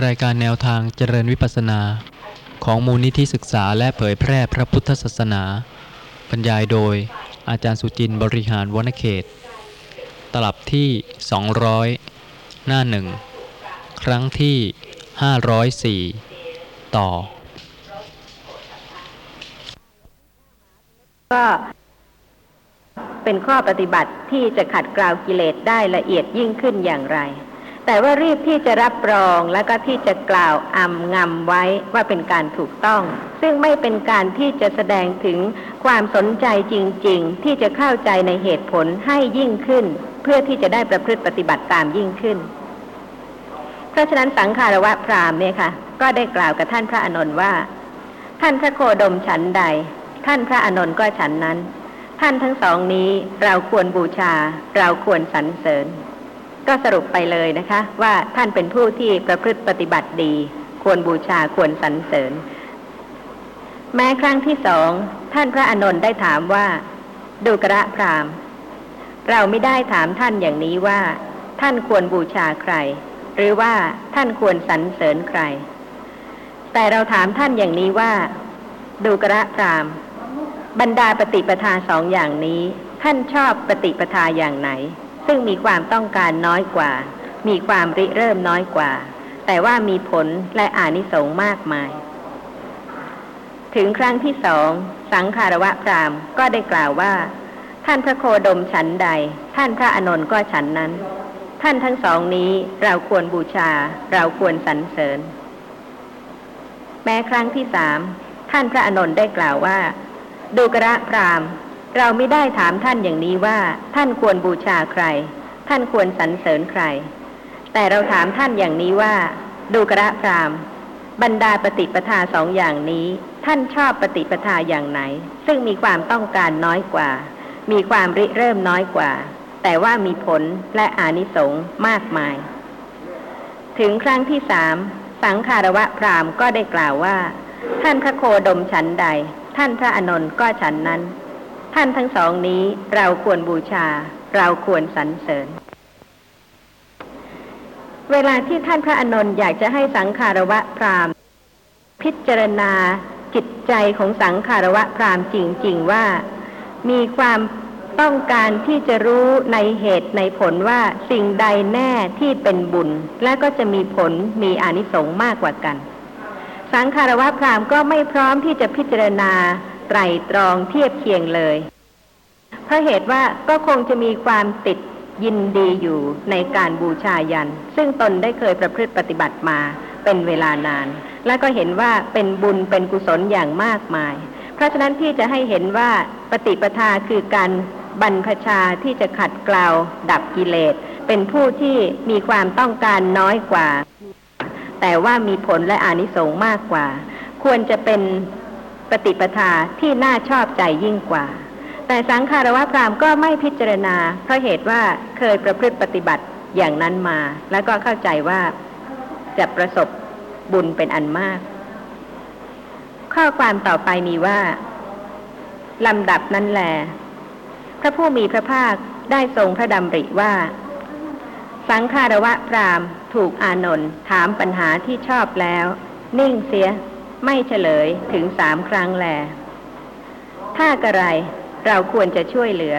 รายการแนวทางเจริญวิปัสนา ของมูลนิธิศึกษาและเผยแพร่พระพุทธศาสนา บรรยายโดยอาจารย์สุจินต์บริหารวณเขต ตลับที่ 200 หน้าหนึ่ง ครั้งที่ 504 ต่อ ก็เป็นข้อปฏิบัติที่จะขัดกลาวกิเลสได้ละเอียดยิ่งขึ้นอย่างไร แต่ว่ารีบที่จะรับรองแล้วก็ที่จะกล่าวอำงำไว้ว่าเป็นการถูกต้อง ซึ่งไม่เป็นการที่จะแสดงถึงความสนใจจริง ๆ ที่จะเข้าใจในเหตุผลให้ยิ่งขึ้น เพื่อที่จะได้ประพฤติปฏิบัติตามยิ่งขึ้น เพราะฉะนั้นสังขารวะพรามเนี่ยค่ะ ก็ได้กล่าวกับท่านพระอานนท์ว่า ท่านพระโคดมฉันใด ท่านพระอานนท์ก็ฉันนั้น ท่านทั้งสองนี้เราควรบูชา เราควรสรรเสริญ ก็สรุปไปเลยนะคะ ว่าท่านเป็นผู้ที่ประพฤติปฏิบัติดี ควรบูชาควรสรรเสริญ แม้ครั้งที่สองท่านพระอานนท์ได้ถามว่า ดูกระพรามเราไม่ได้ถามท่านอย่างนี้ว่า ท่านควรบูชาใคร หรือว่าท่านควรสรรเสริญใคร แต่เราถามท่านอย่างนี้ว่า ดูกระพรามบรรดาปฏิปทาสองอย่างนี้ ท่านชอบปฏิปทาอย่างไหน ซึ่งมีความต้องการน้อยกว่า มีความริเริ่มน้อยกว่า แต่ว่ามีผลและอานิสงส์มากมาย ถึงครั้งที่สอง สังคารวะพรามก็ได้กล่าวว่า ท่านพระโคดมฉันใด ท่านพระอานนท์ก็ฉันนั้น ท่านทั้งสองนี้เราควรบูชา เราควรสรรเสริญ แม้ครั้งที่สามท่านพระอานนท์ได้กล่าวว่าดูกระพราม เราไม่ได้ถามท่านอย่างนี้ว่า ท่านควรบูชาใคร ท่านควรสรรเสริญใคร แต่เราถามท่านอย่างนี้ว่า ดูกระพรามบรรดาปฏิปทาสองอย่างนี้ ท่านชอบปฏิปทาอย่างไหน ซึ่งมีความต้องการน้อยกว่า มีความริเริ่มน้อยกว่า แต่ว่ามีผลและอานิสงส์มากมาย ถึงครั้งที่สามสังคารวะพรามก็ได้กล่าวว่า ท่านพระโคดมฉันใด ท่านพระอนนท์ก็ฉันนั้น ท่านทั้งสองนี้เราควรบูชา เราควรสรรเสริญ เวลาที่ท่านพระอานนท์อยากจะให้สังคารวะพรามพิจารณาจิตใจของสังคารวะพรามจริง ๆ ว่า มีความต้องการที่จะรู้ในเหตุในผลว่าสิ่งใดแน่ที่เป็นบุญ และก็จะมีผลมีอานิสงส์มากกว่ากัน สังคารวะพรามก็ไม่พร้อมที่จะพิจารณา ไตรตรองเทียบเคียงเลย เพราะเหตุว่าก็คงจะมีความติดยินดีอยู่ในการบูชายัน ซึ่งตนได้เคยประพฤติปฏิบัติมาเป็นเวลานาน และก็เห็นว่าเป็นบุญเป็นกุศลอย่างมากมาย เพราะฉะนั้นที่จะให้เห็นว่าปฏิปทาคือการบรรพชาที่จะขัดเกลาดับกิเลส เป็นผู้ที่มีความต้องการน้อยกว่า แต่ว่ามีผลและอานิสงส์มากกว่า ควรจะเป็น ปฏิปทาที่น่าชอบใจยิ่งกว่า แต่สังคารวะพราหมณ์ก็ไม่พิจารณา เพราะเหตุว่าเคยประพฤติปฏิบัติอย่างนั้นมา แล้วก็เข้าใจว่าจะประสบบุญเป็นอันมาก ข้อความต่อไปมีว่า ลำดับนั้นแหลพระผู้มีพระภาคได้ทรงพระดำริว่า สังคารวะพราหมณ์ถูกอานนท์ถามปัญหาที่ชอบแล้ว นิ่งเสีย ไม่เฉลยถึงสามครั้งแล ถ้ากระไรเราควรจะช่วยเหลือ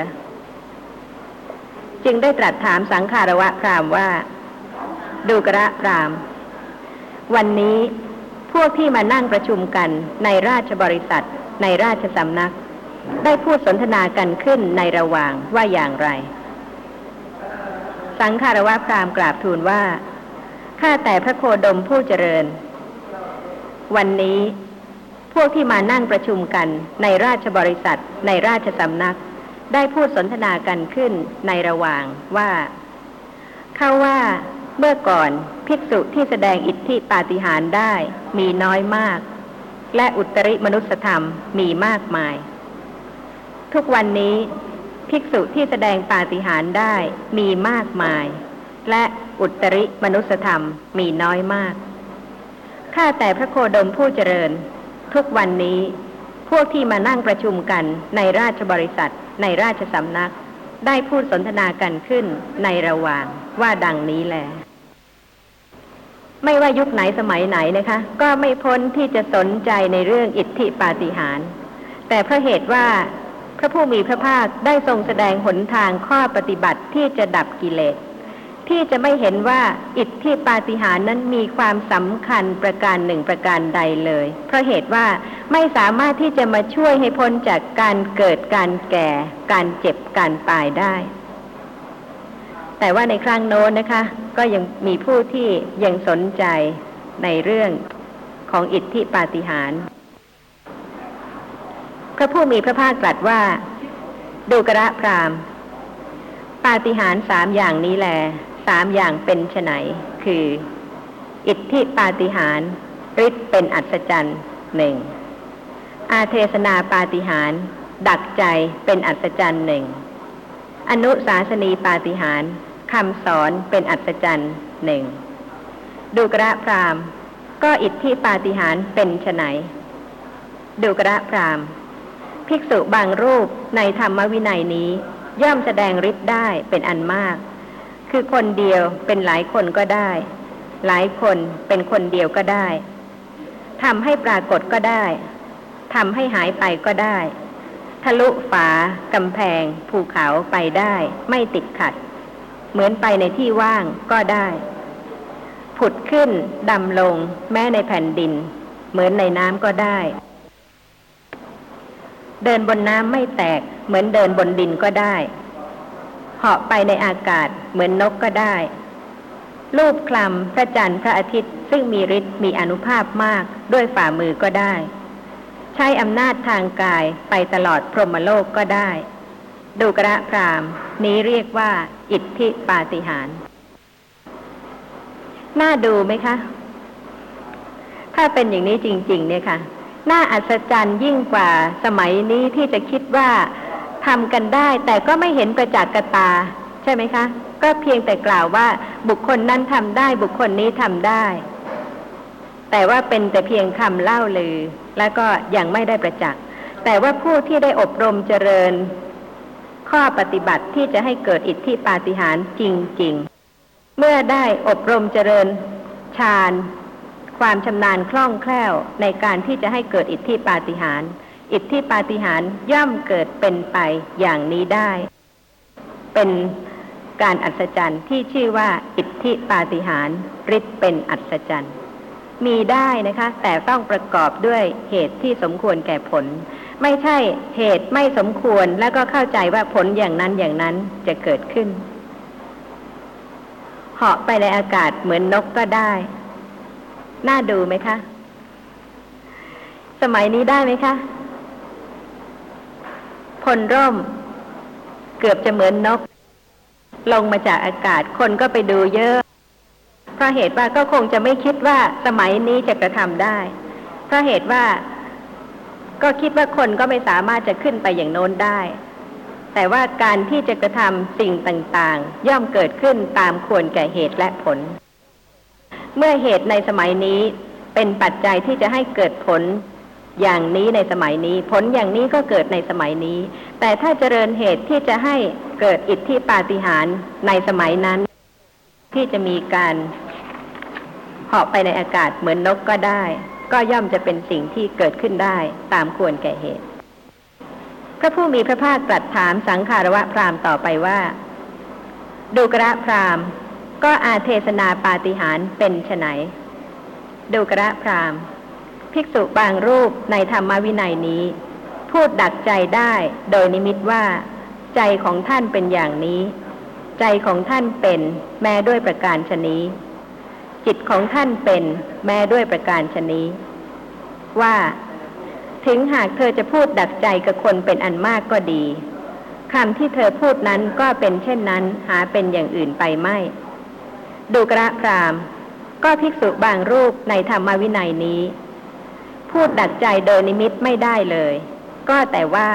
จึงได้ตรัสถามสังคารวะพรามว่า ดูกระพราม วันนี้พวกที่มานั่งประชุมกันในราชบริษัท ในราชสำนัก ได้พูดสนทนากันขึ้นในระหว่างว่าอย่างไร สังคารวะพรามกราบทูลว่า ข้าแต่พระโคดมผู้เจริญ วันนี้ พวกที่มานั่งประชุมกันในราชบริษัท ในราชสำนัก ได้พูดสนทนากันขึ้นในระหว่างว่า เขาว่าเมื่อก่อนภิกษุที่แสดงอิทธิปาฏิหาริย์ได้มีน้อยมาก และอุตริมนุสธรรมมีมากมาย ทุกวันนี้ ภิกษุที่แสดงปาฏิหาริย์ได้มีมากมาย และอุตริมนุสธรรมมีน้อยมาก ข้าแต่พระโคดมผู้เจริญ ทุกวันนี้ พวกที่มานั่งประชุมกันในราชบริษัท ในราชสำนัก ได้พูดสนทนากันขึ้นในระหว่างว่าดังนี้แล ไม่ว่ายุคไหนสมัยไหนนะคะ ก็ไม่พ้นที่จะสนใจในเรื่องอิทธิปาฏิหาริย์แต่เพราะเหตุว่าพระผู้มีพระภาคได้ทรงแสดงหนทางข้อปฏิบัติที่จะดับกิเลส ที่จะไม่เห็นว่าอิทธิปาฏิหาริย์นั้นมีความสำคัญประการหนึ่งประการใดเลย เพราะเหตุว่าไม่สามารถที่จะมาช่วยให้พ้นจากการเกิดการแก่ การเจ็บการตายได้ แต่ว่าในครั้งโน้นนะคะ ก็ยังมีผู้ที่ยังสนใจในเรื่องของอิทธิปาฏิหาริย์พระผู้มีพระภาคตรัสว่า ดูกระพรามปาฏิหาริย์สามอย่างนี้แหละ สามอย่างเป็นไฉนคือ อิทธิปาฏิหาริย์ฤทธิ์เป็นอัศจรรย์หนึ่งอาเทศนาปาฏิหาริย์ดักใจเป็นอัศจรรย์หนึ่งอนุสาสนีปาฏิหาริย์คำสอนเป็นอัศจรรย์หนึ่งดูกระพรามก็อิทธิปาฏิหาริย์เป็นไฉนดูกระพรามภิกษุบางรูปในธรรมวินัยนี้ ย่อมแสดงฤทธิ์ได้เป็นอันมาก คือคนเดียวเป็นหลายคนก็ได้ หลายคนเป็นคนเดียวก็ได้ทำให้ปรากฏก็ได้ทำให้หายไปก็ได้ ทะลุฝากำแพง ภูเขาไปได้ ไม่ติดขัด เหมือนไปในที่ว่างก็ได้ ผุดขึ้นดำลง แม้ในแผ่นดิน เหมือนในน้ำก็ได้ เดินบนน้ำไม่แตก เหมือนเดินบนดินก็ได้ เหาะไปในอากาศเหมือนนกก็ได้ รูปคลำพระจันทร์พระอาทิตย์ซึ่งมีฤทธิ์มีอนุภาพมากด้วยฝ่ามือก็ได้ ใช้อำนาจทางกายไปตลอดพรหมโลกก็ได้ ดูกระพรามนี้เรียกว่า อิทธิปาฏิหาริย์น่าดูไหมคะ ถ้าเป็นอย่างนี้จริง ๆ เนี่ยค่ะ น่าอัศจรรย์ยิ่งกว่าสมัยนี้ที่จะคิดว่า ทำกันได้ แต่ก็ไม่เห็นประจักษ์กตา ใช่ไหมคะ ก็เพียงแต่กล่าวว่า บุคคลนั้นทำได้บุคคลนี้ทำได้ แต่ว่าเป็นแต่เพียงคำเล่าลือ แล้วก็ยังไม่ได้ประจักษ์แต่ว่าผู้ที่ได้อบรมเจริญ ข้อปฏิบัติที่จะให้เกิดอิทธิปาฏิหาริย์จริง ๆ เมื่อได้อบรมเจริญฌานความชำนาญคล่องแคล่วในการที่จะให้เกิดอิทธิปาฏิหาริย์ อิทธิปาฏิหาริย์ย่อมเกิดเป็นไปอย่างนี้ได้ เป็นการอัศจรรย์ที่ชื่อว่า อิทธิปาฏิหาริย์ฤทธิ์เป็นอัศจรรย์มีได้นะคะ แต่ต้องประกอบด้วยเหตุที่สมควรแก่ผล ไม่ใช่เหตุไม่สมควรแล้วก็เข้าใจว่าผลอย่างนั้นอย่างนั้นจะเกิดขึ้นเหาะไปในอากาศเหมือนนกก็ได้ น่าดูไหมคะ สมัยนี้ได้ไหมคะ พลร่ม เกือบจะเหมือนนก ลงมาจากอากาศคนก็ไปดูเยอะ เพราะเหตุว่าก็คงจะไม่คิดว่าสมัยนี้จะกระทำได้ เพราะเหตุว่าก็คิดว่าคนก็ไม่สามารถจะขึ้นไปอย่างโน้นได้ แต่ว่าการที่จะกระทำสิ่งต่างๆ ย่อมเกิดขึ้นตามควรแก่เหตุและผล เมื่อเหตุในสมัยนี้เป็นปัจจัยที่จะให้เกิดผล อย่างนี้ในสมัยนี้ ผลอย่างนี้ก็เกิดในสมัยนี้ แต่ถ้าเจริญเหตุที่จะให้เกิดอิทธิปาฏิหาริย์ในสมัยนั้น ที่จะมีการเหาะไปในอากาศเหมือนนกก็ได้ ก็ย่อมจะเป็นสิ่งที่เกิดขึ้นได้ตามควรแก่เหตุ พระผู้มีพระภาคตรัสถามสังขารวะพราหมณ์ต่อไปว่า ดูกระพราหมณ์ ก็อาเทศนาปาฏิหาริย์เป็นไฉนดูกระพราหมณ์ ภิกษุบางรูปในธรรมวินัยนี้ พูดดักใจได้โดยนิมิตว่า ใจของท่านเป็นอย่างนี้ ใจของท่านเป็น แม้ด้วยประการชนี้ จิตของท่านเป็น แม้ด้วยประการชนี้ ว่า ถึงหากเธอจะพูดดักใจกับคนเป็นอันมากก็ดีคำที่เธอพูดนั้นก็เป็นเช่นนั้นหาเป็นอย่างอื่นไปไม่ ดูกระพรามก็ภิกษุบางรูปในธรรมวินัยนี้ พูดดักใจโดยนิมิตไม่ได้เลย ก็แต่ว่า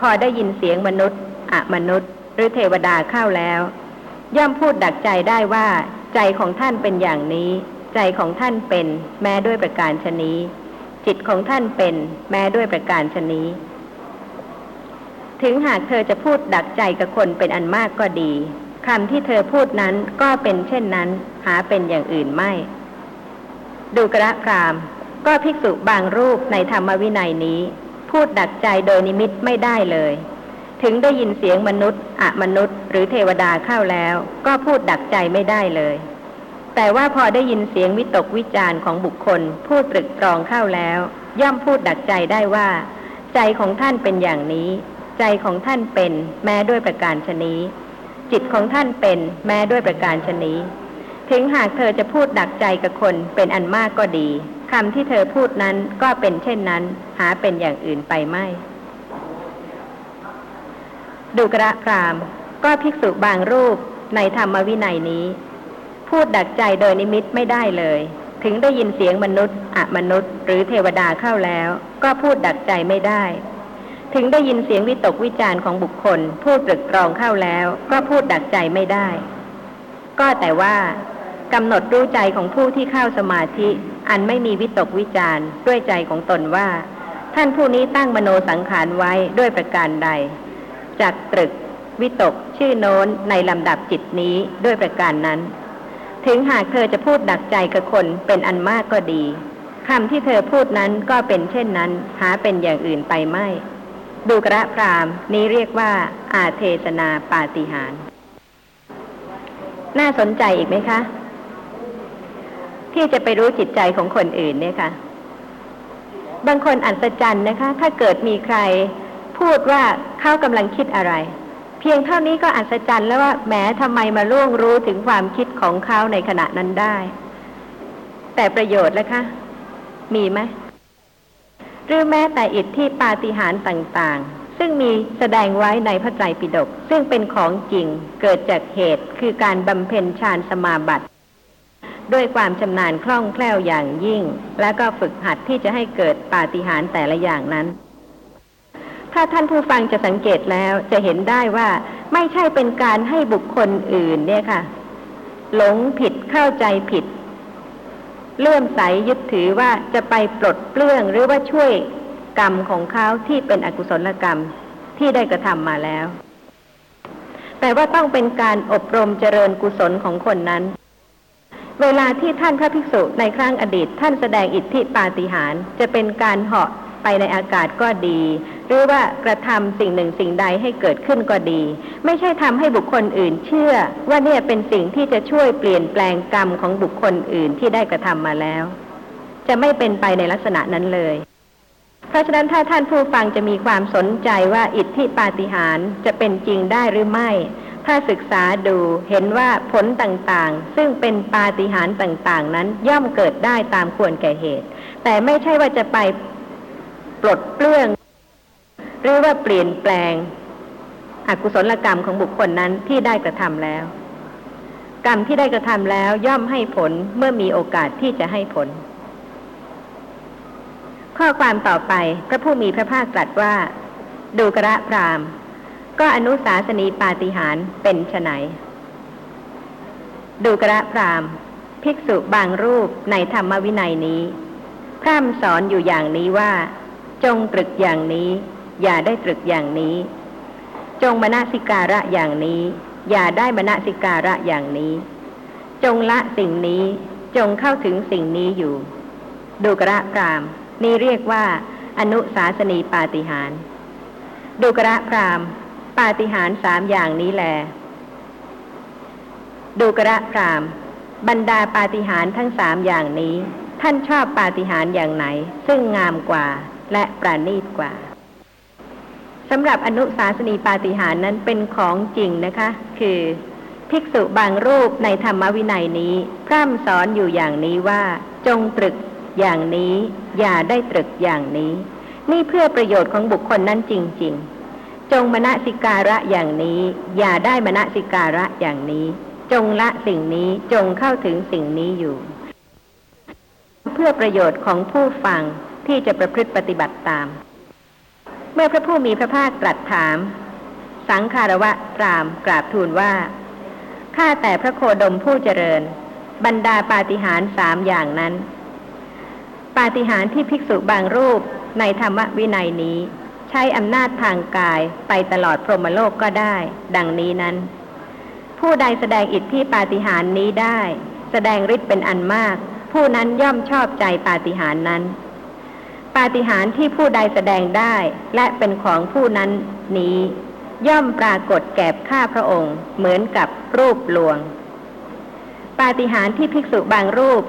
พอได้ยินเสียงมนุษย์อะมนุษย์ หรือเทวดาเข้าแล้ว ย่อมพูดดักใจได้ว่า ใจของท่านเป็นอย่างนี้ ใจของท่านเป็น แม้ด้วยประการชนี้ จิตของท่านเป็น แม้ด้วยประการชนี้ ถึงหากเธอจะพูดดักใจกับคนเป็นอันมากก็ดีคำที่เธอพูดนั้นก็เป็นเช่นนั้น หาเป็นอย่างอื่นไม่ ดูกระพราม ก็ภิกษุบางรูปในธรรมวินัยนี้ พูดดักใจโดยนิมิตไม่ได้เลย ถึงได้ยินเสียงมนุษย์อะมนุษย์ หรือเทวดาเข้าแล้ว ก็พูดดักใจไม่ได้เลย แต่ว่าพอได้ยินเสียงวิตกวิจารณ์ของบุคคลพูดตรึกตรองเข้าแล้ว ย่อมพูดดักใจได้ว่า ใจของท่านเป็นอย่างนี้ ใจของท่านเป็น แม้ด้วยประการชนี้ จิตของท่านเป็นแม้ด้วยประการชนี้ ถึงหากเธอจะพูดดักใจกับคนเป็นอันมากก็ดี คำที่เธอพูดนั้นก็เป็นเช่นนั้น หาเป็นอย่างอื่นไปไม่ดูกระพรามก็ภิกษุบางรูปในธรรมวินัยนี้ พูดดักใจโดยนิมิตไม่ได้เลย ถึงได้ยินเสียงมนุษย์อะมนุษย์ หรือเทวดาเข้าแล้ว ก็พูดดักใจไม่ได้ ถึงได้ยินเสียงวิตกวิจารณ์ของบุคคล พูดตรึกตรองเข้าแล้ว ก็พูดดักใจไม่ได้ ก็แต่ว่ากำหนดรู้ใจของผู้ที่เข้าสมาธิ อันไม่มีวิตกวิจารณ์ด้วยใจของตนว่า ท่านผู้นี้ตั้งมโนสังขารไว้ด้วยประการใดจากตรึก วิตก ชื่อโน้นในลำดับจิตนี้ด้วยประการนั้น ถึงหากเธอจะพูดดักใจกับคนเป็นอันมากก็ดีคำที่เธอพูดนั้นก็เป็นเช่นนั้น หาเป็นอย่างอื่นไปไม่ ดูกระพรามนี้เรียกว่า อาเทศนาปาฏิหาร น่าสนใจอีกไหมคะ ที่จะไปรู้จิตใจของคนอื่นเนี่ยค่ะ บางคนอัศจรรย์นะคะ ถ้าเกิดมีใครพูดว่าเขากำลังคิดอะไร เพียงเท่านี้ก็อัศจรรย์แล้วว่าแหมทำไมมาล่วงรู้ถึงความคิดของเขาในขณะนั้นได้ แต่ประโยชน์แล้วคะ มีไหมหรือแม้แต่อิทธิปาฏิหาริย์ต่างๆ ซึ่งมีแสดงไว้ในพระไตรปิฎกซึ่งเป็นของจริงเกิดจากเหตุคือการบำเพ็ญฌานสมาบัติ ด้วยความชำนาญคล่องแคล่วอย่างยิ่ง และก็ฝึกหัดที่จะให้เกิดปาฏิหาริย์แต่ละอย่างนั้น ถ้าท่านผู้ฟังจะสังเกตแล้วจะเห็นได้ว่าไม่ใช่เป็นการให้บุคคลอื่นเนี่ยค่ะ หลงผิดเข้าใจผิด เลื่อมใสยึดถือว่าจะไปปลดเปลื้องหรือว่าช่วยกรรมของเขาที่เป็นอกุศลกรรมที่ได้กระทำมาแล้ว แต่ว่าต้องเป็นการอบรมเจริญกุศลของคนนั้น เวลาที่ท่านพระภิกษุในครั้งอดีต ท่านแสดงอิทธิปาฏิหาริย์จะเป็นการเหาะไปในอากาศก็ดี หรือว่ากระทำสิ่งหนึ่งสิ่งใดให้เกิดขึ้นก็ดี ไม่ใช่ทำให้บุคคลอื่นเชื่อ ว่าเนี่ยเป็นสิ่งที่จะช่วยเปลี่ยนแปลงกรรมของบุคคลอื่นที่ได้กระทำมาแล้ว จะไม่เป็นไปในลักษณะนั้นเลย เพราะฉะนั้นถ้าท่านผู้ฟังจะมีความสนใจว่าอิทธิปาฏิหาริย์จะเป็นจริงได้หรือไม่ ถ้าศึกษาดูเห็นว่าผลต่างๆ ซึ่งเป็นปาฏิหาริย์ต่างๆ นั้นย่อมเกิดได้ตามควรแก่เหตุ แต่ไม่ใช่ว่าจะไปปลดเปลื้องหรือว่าเปลี่ยนแปลงอกุศลกรรมของบุคคลนั้นที่ได้กระทำแล้ว กรรมที่ได้กระทำแล้วย่อมให้ผลเมื่อมีโอกาสที่จะให้ผล ข้อความต่อไปพระผู้มีพระภาคตรัสว่า ดูกระพราม ก็อนุสาสนีปาฏิหารเป็นไฉนดูกระพรามภิกษุบางรูปในธรรมวินัยนี้ พร่ำสอนอยู่อย่างนี้ว่า จงตรึกอย่างนี้ อย่าได้ตรึกอย่างนี้ จงมณสิการะอย่างนี้ อย่าได้มณสิการะอย่างนี้ จงละสิ่งนี้จงเข้าถึงสิ่งนี้อยู่ ดูกระพรามนี่เรียกว่า อนุสาสนีปาฏิหารดูกระพราม ปาฏิหารสามอย่างนี้แล ดูกระพรามบรรดาปาฏิหารทั้งสามอย่างนี้ ท่านชอบปาฏิหารอย่างไหน ซึ่งงามกว่าและประณีตกว่าสำหรับอนุสาสนีปาฏิหารนั้นเป็นของจริงนะคะ คือภิกษุบางรูปในธรรมวินัยนี้ พร่ำสอนอยู่อย่างนี้ว่า จงตรึกอย่างนี้ อย่าได้ตรึกอย่างนี้ นี่เพื่อประโยชน์ของบุคคลนั้นจริง ๆ จงมณสิการะอย่างนี้ อย่าได้มณสิการะอย่างนี้ จงละสิ่งนี้จงเข้าถึงสิ่งนี้อยู่ เพื่อประโยชน์ของผู้ฟังที่จะประพฤติปฏิบัติตาม เมื่อพระผู้มีพระภาคตรัสถาม สังคารวะตรามกราบทูลว่าข้าแต่พระโคดมผู้เจริญ บรรดาปาฏิหาริย์สามอย่างนั้น ปาฏิหาริย์ที่ภิกษุบางรูปในธรรมวินัยนี้ ช้อำนาจทางกายไปตลอดพรหมโลกก็ได้ ดังนี้นั้น ผู้ใดแสดงอิทธิปาฏิหาริย์นี้ได้ แสดงฤทธิ์เป็นอันมาก ผู้นั้นย่อมชอบใจปาฏิหาริย์นั้น ปาฏิหาริย์ที่ผู้ใดแสดงได้และเป็นของผู้นั้นนี้ ย่อมปรากฏแก่ข้าพระองค์ เหมือนกับรูปลวง ปาฏิหาริย์ที่ภิกษุบางรูป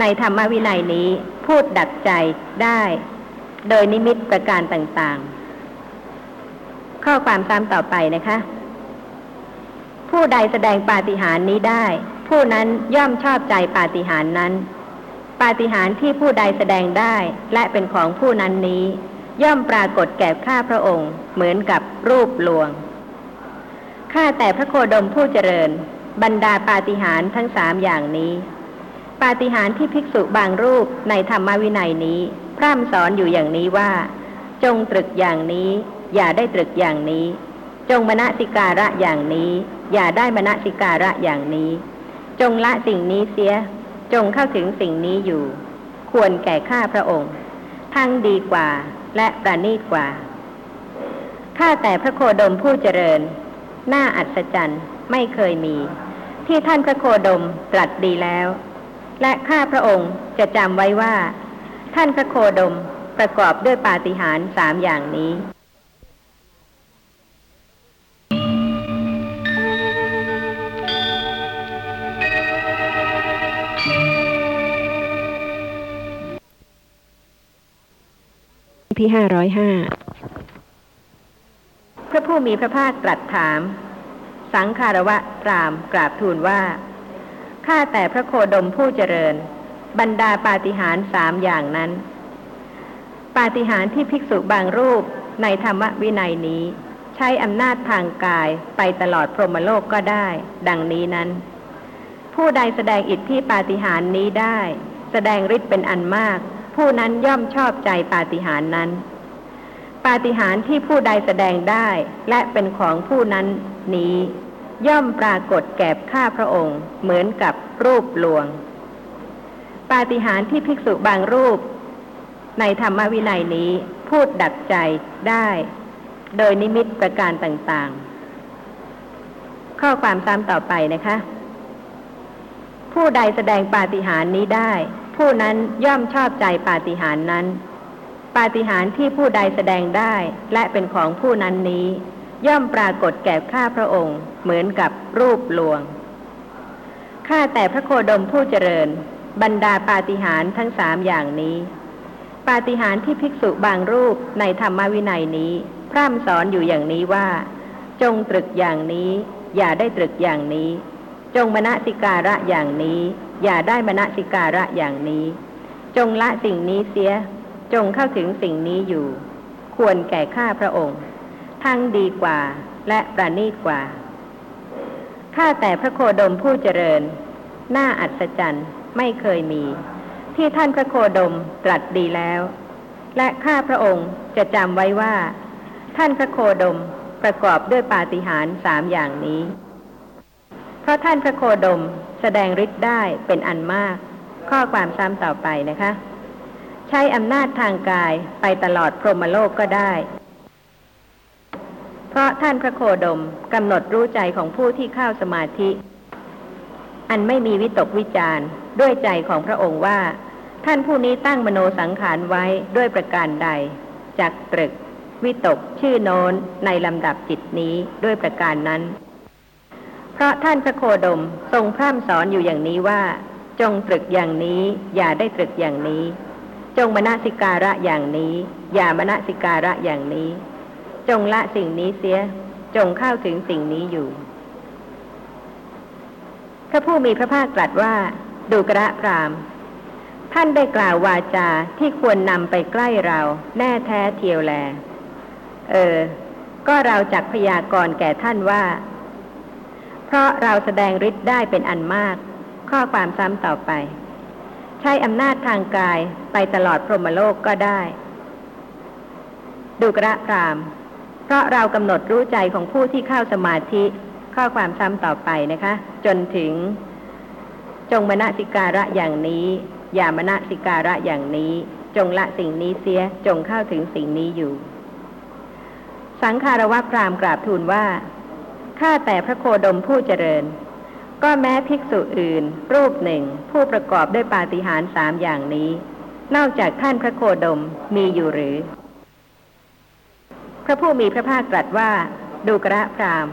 ในธรรมวินัยนี้พูดดักใจได้ โดยนิมิตประการต่างๆ ข้อความตามต่อไปนะคะ ผู้ใดแสดงปาฏิหาริย์นี้ได้ ผู้นั้นย่อมชอบใจปาฏิหาริย์นั้น ปาฏิหาริย์ที่ผู้ใดแสดงได้และเป็นของผู้นั้นนี้ ย่อมปรากฏแก่ข้าพระองค์ เหมือนกับรูปลวงข้าแต่พระโคดมผู้เจริญ บรรดาปาฏิหาริย์ทั้งสามอย่างนี้ ปาฏิหาริย์ที่ภิกษุบางรูปในธรรมวินัยนี้ ร่ำสอนอยู่อย่างนี้ว่า จงตรึกอย่างนี้ อย่าได้ตรึกอย่างนี้ จงมณสิการะอย่างนี้ อย่าได้มณสิการะอย่างนี้ จงละสิ่งนี้เสีย จงเข้าถึงสิ่งนี้อยู่ ควรแก่ข้าพระองค์ ทั้งดีกว่าและประณีตกว่าข้าแต่พระโคดมผู้เจริญ น่าอัศจรรย์ไม่เคยมี ที่ท่านพระโคดมตรัสดีแล้ว และข้าพระองค์จะจำไว้ว่า ท่านพระโคดมประกอบด้วยปาฏิหาริย์สามอย่างนี้ที่ห้าร้อยห้าพระผู้มีพระภาคตรัสถาม สังคารวะรามกราบทูลว่า ข้าแต่พระโคดมผู้เจริญ บรรดาปาฏิหาริย์สามอย่างนั้น ปาฏิหาริย์ที่ภิกษุบางรูปในธรรมวินัยนี้ ใช้อำนาจทางกายไปตลอดพรหมโลกก็ได้ ดังนี้นั้น ผู้ใดแสดงอิทธิปาฏิหาริย์นี้ได้ แสดงฤทธิ์เป็นอันมาก ผู้นั้นย่อมชอบใจปาฏิหาริย์นั้น ปาฏิหาริย์ที่ผู้ใดแสดงได้และเป็นของผู้นั้นนี้ ย่อมปรากฏแก่ข้าพระองค์ เหมือนกับรูปลวง ปาฏิหาริย์ที่ภิกษุบางรูป ในธรรมวินัยนี้พูดดักใจได้ โดยนิมิตประการต่างๆ ข้อความตามต่อไปนะคะ ผู้ใดแสดงปาฏิหาริย์นี้ได้ ผู้นั้นย่อมชอบใจปาฏิหาริย์นั้น ปาฏิหาริย์ที่ผู้ใดแสดงได้และเป็นของผู้นั้นนี้ ย่อมปรากฏแก่ข้าพระองค์ เหมือนกับรูปลวงข้าแต่พระโคดมผู้เจริญ บรรดาปาฏิหาริย์ทั้งสามอย่างนี้ ปาฏิหาริย์ที่ภิกษุบางรูปในธรรมวินัยนี้ พร่ำสอนอยู่อย่างนี้ว่า จงตรึกอย่างนี้ อย่าได้ตรึกอย่างนี้ จงมณสิการะอย่างนี้ อย่าได้มณสิการะอย่างนี้ จงละสิ่งนี้เสีย จงเข้าถึงสิ่งนี้อยู่ ควรแก่ข้าพระองค์ ทั้งดีกว่าและประณีตกว่าข้าแต่พระโคดมผู้เจริญ น่าอัศจรรย์ ไม่เคยมี ที่ท่านพระโคดมตรัสดีแล้ว และข้าพระองค์จะจำไว้ว่า ท่านพระโคดมประกอบด้วยปาฏิหาริย์สามอย่างนี้ เพราะท่านพระโคดมแสดงฤทธิ์ได้เป็นอันมาก ข้อความซ้ำต่อไปนะคะ ใช้อำนาจทางกายไปตลอดพรหมโลกก็ได้ เพราะท่านพระโคดมกำหนดรู้ใจของผู้ที่เข้าสมาธิ อันไม่มีวิตกวิจารณ์ ด้วยใจของพระองค์ว่า ท่านผู้นี้ตั้งมโนสังขารไว้ด้วยประการใดจักตรึก วิตกชื่อโน้นในลำดับจิตนี้ด้วยประการนั้น เพราะท่านพระโคดมทรงพร่ำสอนอยู่อย่างนี้ว่า จงตรึกอย่างนี้อย่าได้ตรึกอย่างนี้ จงมณสิการะอย่างนี้ อย่ามณสิการะอย่างนี้ จงละสิ่งนี้เสีย จงเข้าถึงสิ่งนี้อยู่พระผู้มีพระภาคตรัสว่า ดูกระพราม ท่านได้กล่าววาจาที่ควรนำไปใกล้เรา แน่แท้เทียวแล เออ ก็เราจักพยากรณ์แก่ท่านว่า เพราะเราแสดงฤทธิ์ได้เป็นอันมาก ข้อความซ้ำต่อไป ใช้อำนาจทางกายไปตลอดพรหมโลกก็ได้ ดูกระพราม เพราะเรากำหนดรู้ใจของผู้ที่เข้าสมาธิ ข้อความซ้ำต่อไปนะคะ จนถึง จงมณสิการะอย่างนี้ อย่ามณสิการะอย่างนี้ จงละสิ่งนี้เสียจงเข้าถึงสิ่งนี้อยู่ สังคารวะพรามกราบทูลว่าข้าแต่พระโคดมผู้เจริญ ก็แม้ภิกษุอื่น รูปหนึ่ง ผู้ประกอบด้วยปาฏิหาริย์สามอย่างนี้ นอกจากท่านพระโคดมมีอยู่หรือ พระผู้มีพระภาคตรัสว่าดูกระพราม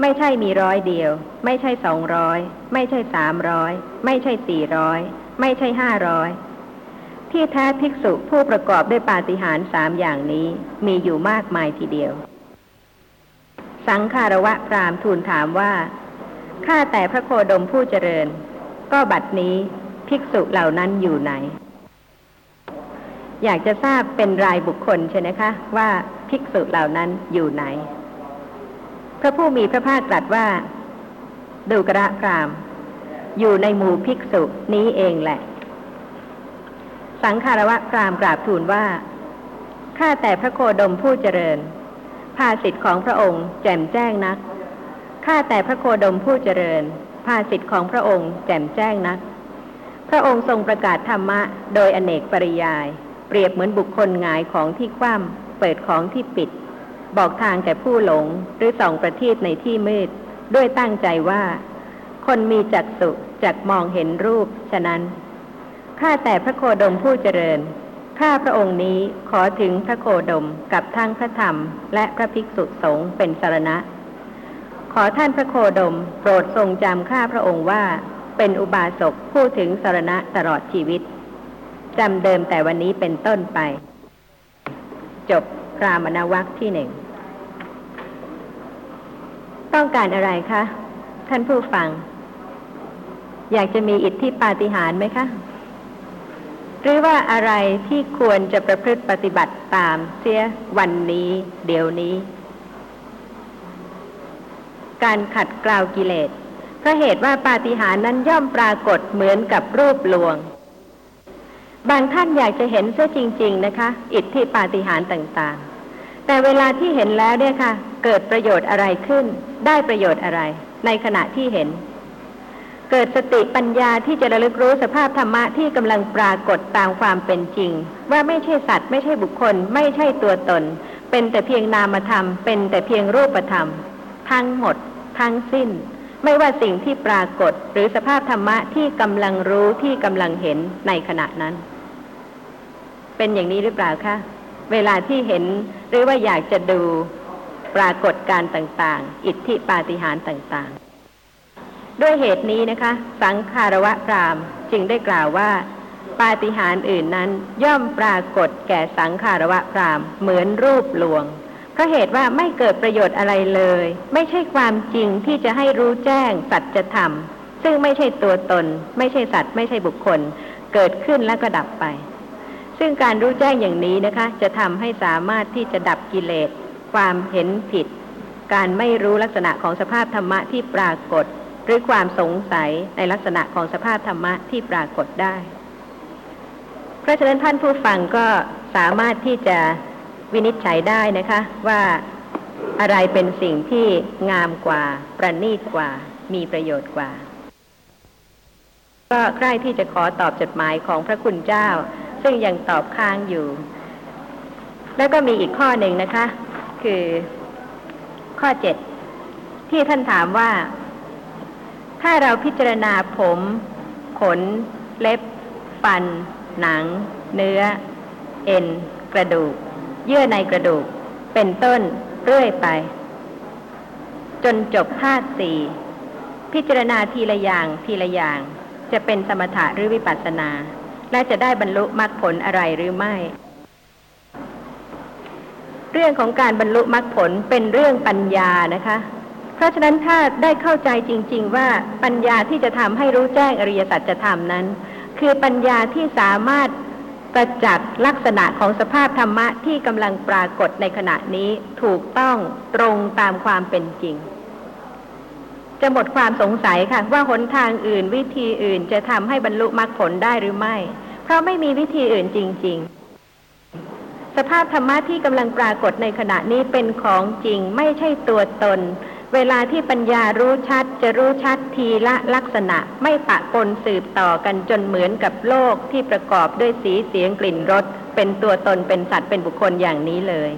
ไม่ใช่มีร้อยเดียว ไม่ใช่สองร้อยไม่ใช่สามร้อยไม่ใช่สี่ร้อยไม่ใช่ห้าร้อยที่แท้ภิกษุผู้ประกอบด้วยปาฏิหาริย์สามอย่างนี้มีอยู่มากมายทีเดียว สังคารวะพรามทูลถามว่าข้าแต่พระโคดมผู้เจริญ ก็บัดนี้ภิกษุเหล่านั้นอยู่ไหน อยากจะทราบเป็นรายบุคคลใช่ไหมคะ ว่าภิกษุเหล่านั้นอยู่ไหน พระผู้มีพระภาคตรัสว่า ดูกระพรามอยู่ในหมู่ภิกษุนี้เองแหละ สังคารวะพรามกราบทูลว่า ข้าแต่พระโคดมผู้เจริญ ภาสิทธิ์ของพระองค์แจ่มแจ้งนัก ข้าแต่พระโคดมผู้เจริญ ภาสิทธิ์ของพระองค์แจ่มแจ้งนัก พระองค์ทรงประกาศธรรมะ โดยอเนกปริยาย เปรียบเหมือนบุคคลงายของที่คว่ำเปิดของที่ปิด บอกทางแก่ผู้หลงหรือส่องประทีปในที่มืด ด้วยตั้งใจว่า คนมีจักษุจักมองเห็นรูป ฉะนั้น ข้าแต่พระโคดมผู้เจริญ ข้าพระองค์นี้ขอถึงพระโคดมกับทั้งพระธรรม และพระภิกษุสงฆ์เป็นสารณะ ขอท่านพระโคดม โปรดทรงจำข้าพระองค์ว่า เป็นอุบาสกผู้ถึงสารณะตลอดชีวิตจำเดิมแต่วันนี้เป็นต้นไป จบพรามณวัคที่หนึ่ง ต้องการอะไรคะ ท่านผู้ฟัง อยากจะมีอิทธิปาฏิหาริย์ไหมคะ หรือว่าอะไรที่ควรจะประพฤติปฏิบัติตามเสียวันนี้ เดี๋ยวนี้ การขัดเกลากิเลสเพราะเหตุว่าปาฏิหาริย์นั้นย่อมปรากฏเหมือนกับรูปลวง บางท่านอยากจะเห็นเสียจริง ๆ นะคะ อิทธิปาฏิหาริย์ต่าง ๆ แต่เวลาที่เห็นแล้วเนี่ยค่ะ เกิดประโยชน์อะไรขึ้น ได้ประโยชน์อะไร ในขณะที่เห็น เกิดสติปัญญาที่จะระลึกรู้สภาพธรรมะที่กำลังปรากฏตามความเป็นจริง ว่าไม่ใช่สัตว์ ไม่ใช่บุคคล ไม่ใช่ตัวตน เป็นแต่เพียงนามธรรม เป็นแต่เพียงรูปธรรม ทั้งหมด ทั้งสิ้น ไม่ว่าสิ่งที่ปรากฏ หรือสภาพธรรมะที่กำลังรู้ที่กำลังเห็นในขณะนั้น เป็นอย่างนี้หรือเปล่าคะเวลาที่เห็นหรือว่าอยากจะดู ปรากฏการต่างๆ อิทธิปาฏิหาริย์ต่างๆ ด้วยเหตุนี้นะคะ สังคารวะพรามจึงได้กล่าวว่า ปาฏิหาริย์อื่นนั้นย่อมปรากฏแก่สังคารวะพรามเหมือนรูปลวงเพราะเหตุว่าไม่เกิดประโยชน์อะไรเลย ไม่ใช่ความจริงที่จะให้รู้แจ้งสัจธรรม ซึ่งไม่ใช่ตัวตน ไม่ใช่สัตว์ ไม่ใช่บุคคล เกิดขึ้นแล้วก็ดับไป ซึ่งการรู้แจ้งอย่างนี้นะคะ จะทำให้สามารถที่จะดับกิเลส ความเห็นผิด การไม่รู้ลักษณะของสภาพธรรมะที่ปรากฏ หรือความสงสัยในลักษณะของสภาพธรรมะที่ปรากฏได้ เพราะฉะนั้นท่านผู้ฟังก็สามารถที่จะวินิจฉัยได้นะคะ ว่าอะไรเป็นสิ่งที่งามกว่า ประณีตกว่า มีประโยชน์กว่า ก็ใกล้ที่จะขอตอบจดหมายของพระคุณเจ้า ซึ่งยังตอบค้างอยู่ แล้วก็มีอีกข้อหนึ่งนะคะ คือ ข้อเจ็ดที่ท่านถามว่า ถ้าเราพิจารณาผม ขน เล็บ ฟัน หนัง เนื้อ เอ็น กระดูก เยื่อในกระดูก เป็นต้นเรื่อยไป จนจบธาตุสี่พิจารณาทีละอย่างทีละอย่าง จะเป็นสมถะหรือวิปัสสนา และจะได้บรรลุมรรคผลอะไรหรือไม่ เรื่องของการบรรลุมรรคผลเป็นเรื่องปัญญานะคะ เพราะฉะนั้นถ้าได้เข้าใจจริง ๆ ว่าปัญญาที่จะทำให้รู้แจ้งอริยสัจธรรมนั้น คือปัญญาที่สามารถประจักษ์ลักษณะของสภาพธรรมะที่กำลังปรากฏในขณะนี้ถูกต้องตรงตามความเป็นจริง จะหมดความสงสัยค่ะ ว่าหนทางอื่นวิธีอื่นจะทำให้บรรลุมรรคผลได้หรือไม่ เพราะไม่มีวิธีอื่นจริง ๆ สภาพธรรมะที่กำลังปรากฏในขณะนี้เป็นของจริงไม่ใช่ตัวตน เวลาที่ปัญญารู้ชัดจะรู้ชัดทีละลักษณะไม่ปะปนสืบต่อกันจนเหมือนกับโลกที่ประกอบด้วยสีเสียงกลิ่นรสเป็นตัวตนเป็นสัตว์เป็นบุคคลอย่างนี้เลย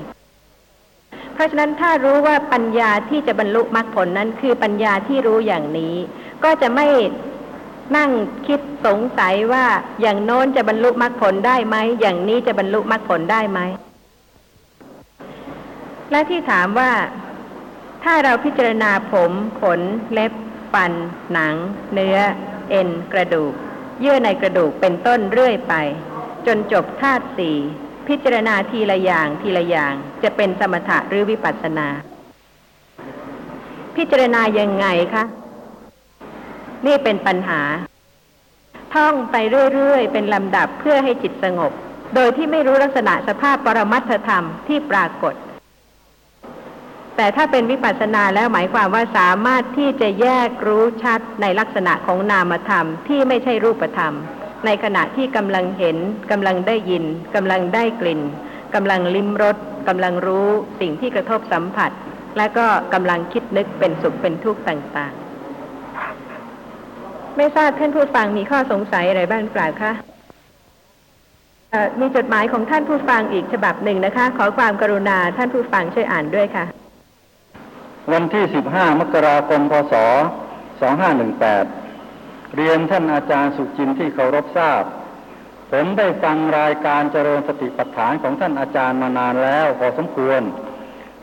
เพราะฉะนั้นถ้ารู้ว่าปัญญาที่จะบรรลุมรรคผลนั้นคือปัญญาที่รู้อย่างนี้ ก็จะไม่ นั่งคิดสงสัยว่าอย่างโน้นจะบรรลุมรรคผลได้ไหม อย่างนี้จะบรรลุมรรคผลได้ไหม และที่ถามว่าถ้าเราพิจารณาผมขนเล็บฟัน หนัง เนื้อ เอ็น กระดูก เยื่อในกระดูกเป็นต้นเรื่อยไป จนจบธาตุสี่พิจารณาทีละอย่างทีละอย่าง จะเป็นสมถะหรือวิปัสสนา พิจารณายังไงคะ นี่เป็นปัญหา ท่องไปเรื่อยๆ เป็นลำดับเพื่อให้จิตสงบ โดยที่ไม่รู้ลักษณะสภาพปรมัตถธรรมที่ปรากฏ แต่ถ้าเป็นวิปัสสนาแล้วหมายความว่าสามารถที่จะแยกรู้ชัดในลักษณะของนามธรรมที่ไม่ใช่รูปธรรม ในขณะที่กำลังเห็นกำลังได้ยินกำลังได้กลิ่นกำลังลิ้มรสกำลังรู้สิ่งที่กระทบสัมผัส และก็กำลังคิดนึกเป็นสุขเป็นทุกข์ต่างๆ ไม่ทราบท่านผู้ฟังมีข้อสงสัยอะไรบ้างหรือเปล่าคะมีจดหมายของท่านผู้ฟังอีกฉบับหนึ่งนะคะ ขอความกรุณาท่านผู้ฟังช่วยอ่านด้วยค่ะ วันที่ 15 มกราคม พศ 2518 เรียนท่านอาจารย์สุจินที่เคารพทราบ ผมได้ฟังรายการเจริญสติปัฏฐานของท่านอาจารย์มานานแล้วพอสมควร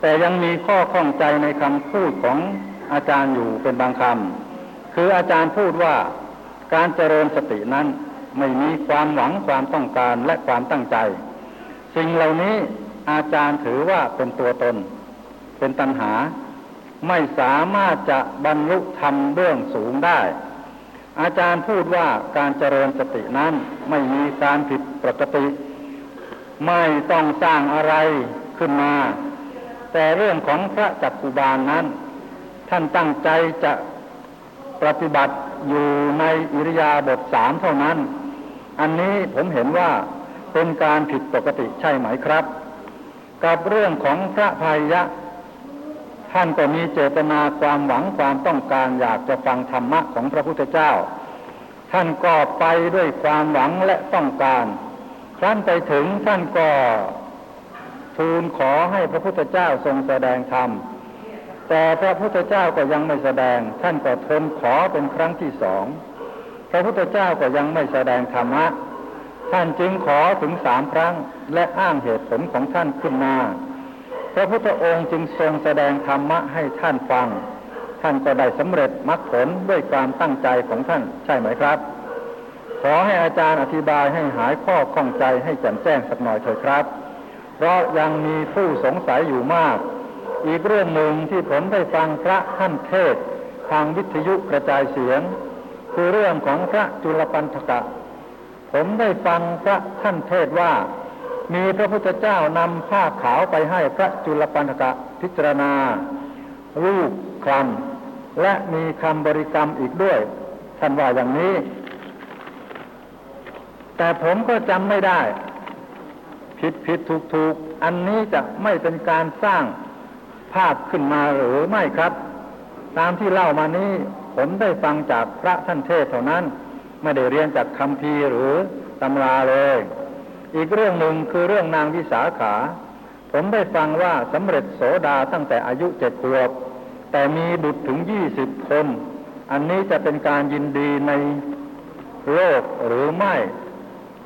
แต่ยังมีข้อข้องใจในคำพูดของอาจารย์อยู่เป็นบางคำ คืออาจารย์พูดว่าการเจริญสตินั้นไม่มีความหวังความต้องการและความตั้งใจ สิ่งเหล่านี้อาจารย์ถือว่าเป็นตัวตน เป็นตัณหา ไม่สามารถจะบรรลุธรรมเบื้องสูงได้ อาจารย์พูดว่าการเจริญสตินั้นไม่มีการผิดปกติ ไม่ต้องสร้างอะไรขึ้นมา แต่เรื่องของพระจักกุบาลนั้น ท่านตั้งใจจะ ปฏิบัติอยู่ในอิริยาบถสามเท่านั้น อันนี้ผมเห็นว่าเป็นการผิดปกติใช่ไหมครับ กับเรื่องของพระพายะ ท่านก็มีเจตนาความหวังความต้องการอยากจะฟังธรรมะของพระพุทธเจ้า ท่านก็ไปด้วยความหวังและต้องการครั้นไปถึงท่านก็ทูลขอให้พระพุทธเจ้าทรงแสดงธรรม แต่พระพุทธเจ้าก็ยังไม่แสดง ท่านก็ทนขอเป็นครั้งที่สอง พระพุทธเจ้าก็ยังไม่แสดงธรรมะ ท่านจึงขอถึงสามครั้ง และอ้างเหตุผลของท่านขึ้นมา พระพุทธองค์จึงทรงแสดงธรรมะให้ท่านฟัง ท่านก็ได้สำเร็จมรรคผลด้วยความตั้งใจของท่านใช่ไหมครับ ขอให้อาจารย์อธิบายให้หายข้อข้องใจให้แจ่มแจ้งสักหน่อยเถิดครับ เพราะยังมีผู้สงสัยอยู่มาก อีกเรื่องหนึ่งที่ผมได้ฟังพระท่านเทศทางวิทยุกระจายเสียง คือเรื่องของพระจุลปันธกะ ผมได้ฟังพระท่านเทศว่า มีพระพุทธเจ้านำผ้าขาวไปให้พระจุลปันธกะพิจารณา รูปคลำและมีคำบริกรรมอีกด้วย ท่านว่าอย่างนี้ แต่ผมก็จำไม่ได้ ผิดผิดถูกถูกอันนี้จะไม่เป็นการสร้าง ภาพขึ้นมาหรือไม่ครับ ตามที่เล่ามานี้ผมได้ฟังจากพระท่านเทศเท่านั้น ไม่ได้เรียนจากคำพีหรือตำราเลย อีกเรื่องหนึ่งคือเรื่องนางวิสาขา ผมได้ฟังว่าสำเร็จโสดาตั้งแต่อายุเจ็ดขวบ แต่มีบุตรถึงยี่สิบคน อันนี้จะเป็นการยินดีในโลกหรือไม่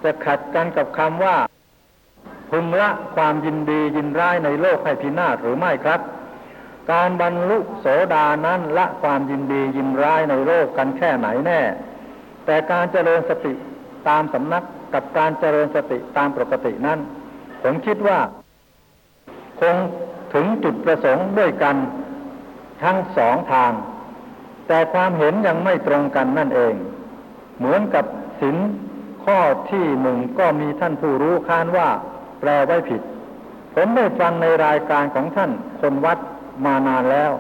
จะขัดกันกับคำว่าพึงละความยินดียินร้ายในโลกให้พินาศหรือไม่ครับ การบรรลุโสดานั้นละความยินดียินร้ายในโลกกันแค่ไหนแน่ แต่การเจริญสติตามสำนักกับการเจริญสติตามปกตินั้น ผมคิดว่า คงถึงจุดประสงค์ด้วยกันทั้งสองทาง แต่ความเห็นยังไม่ตรงกันนั่นเอง เหมือนกับสินข้อที่หนึ่งก็มีท่านผู้รู้ค้านว่า แปลไว้ผิด ผมได้ฟังในรายการของท่านคนวัด มานานแล้ว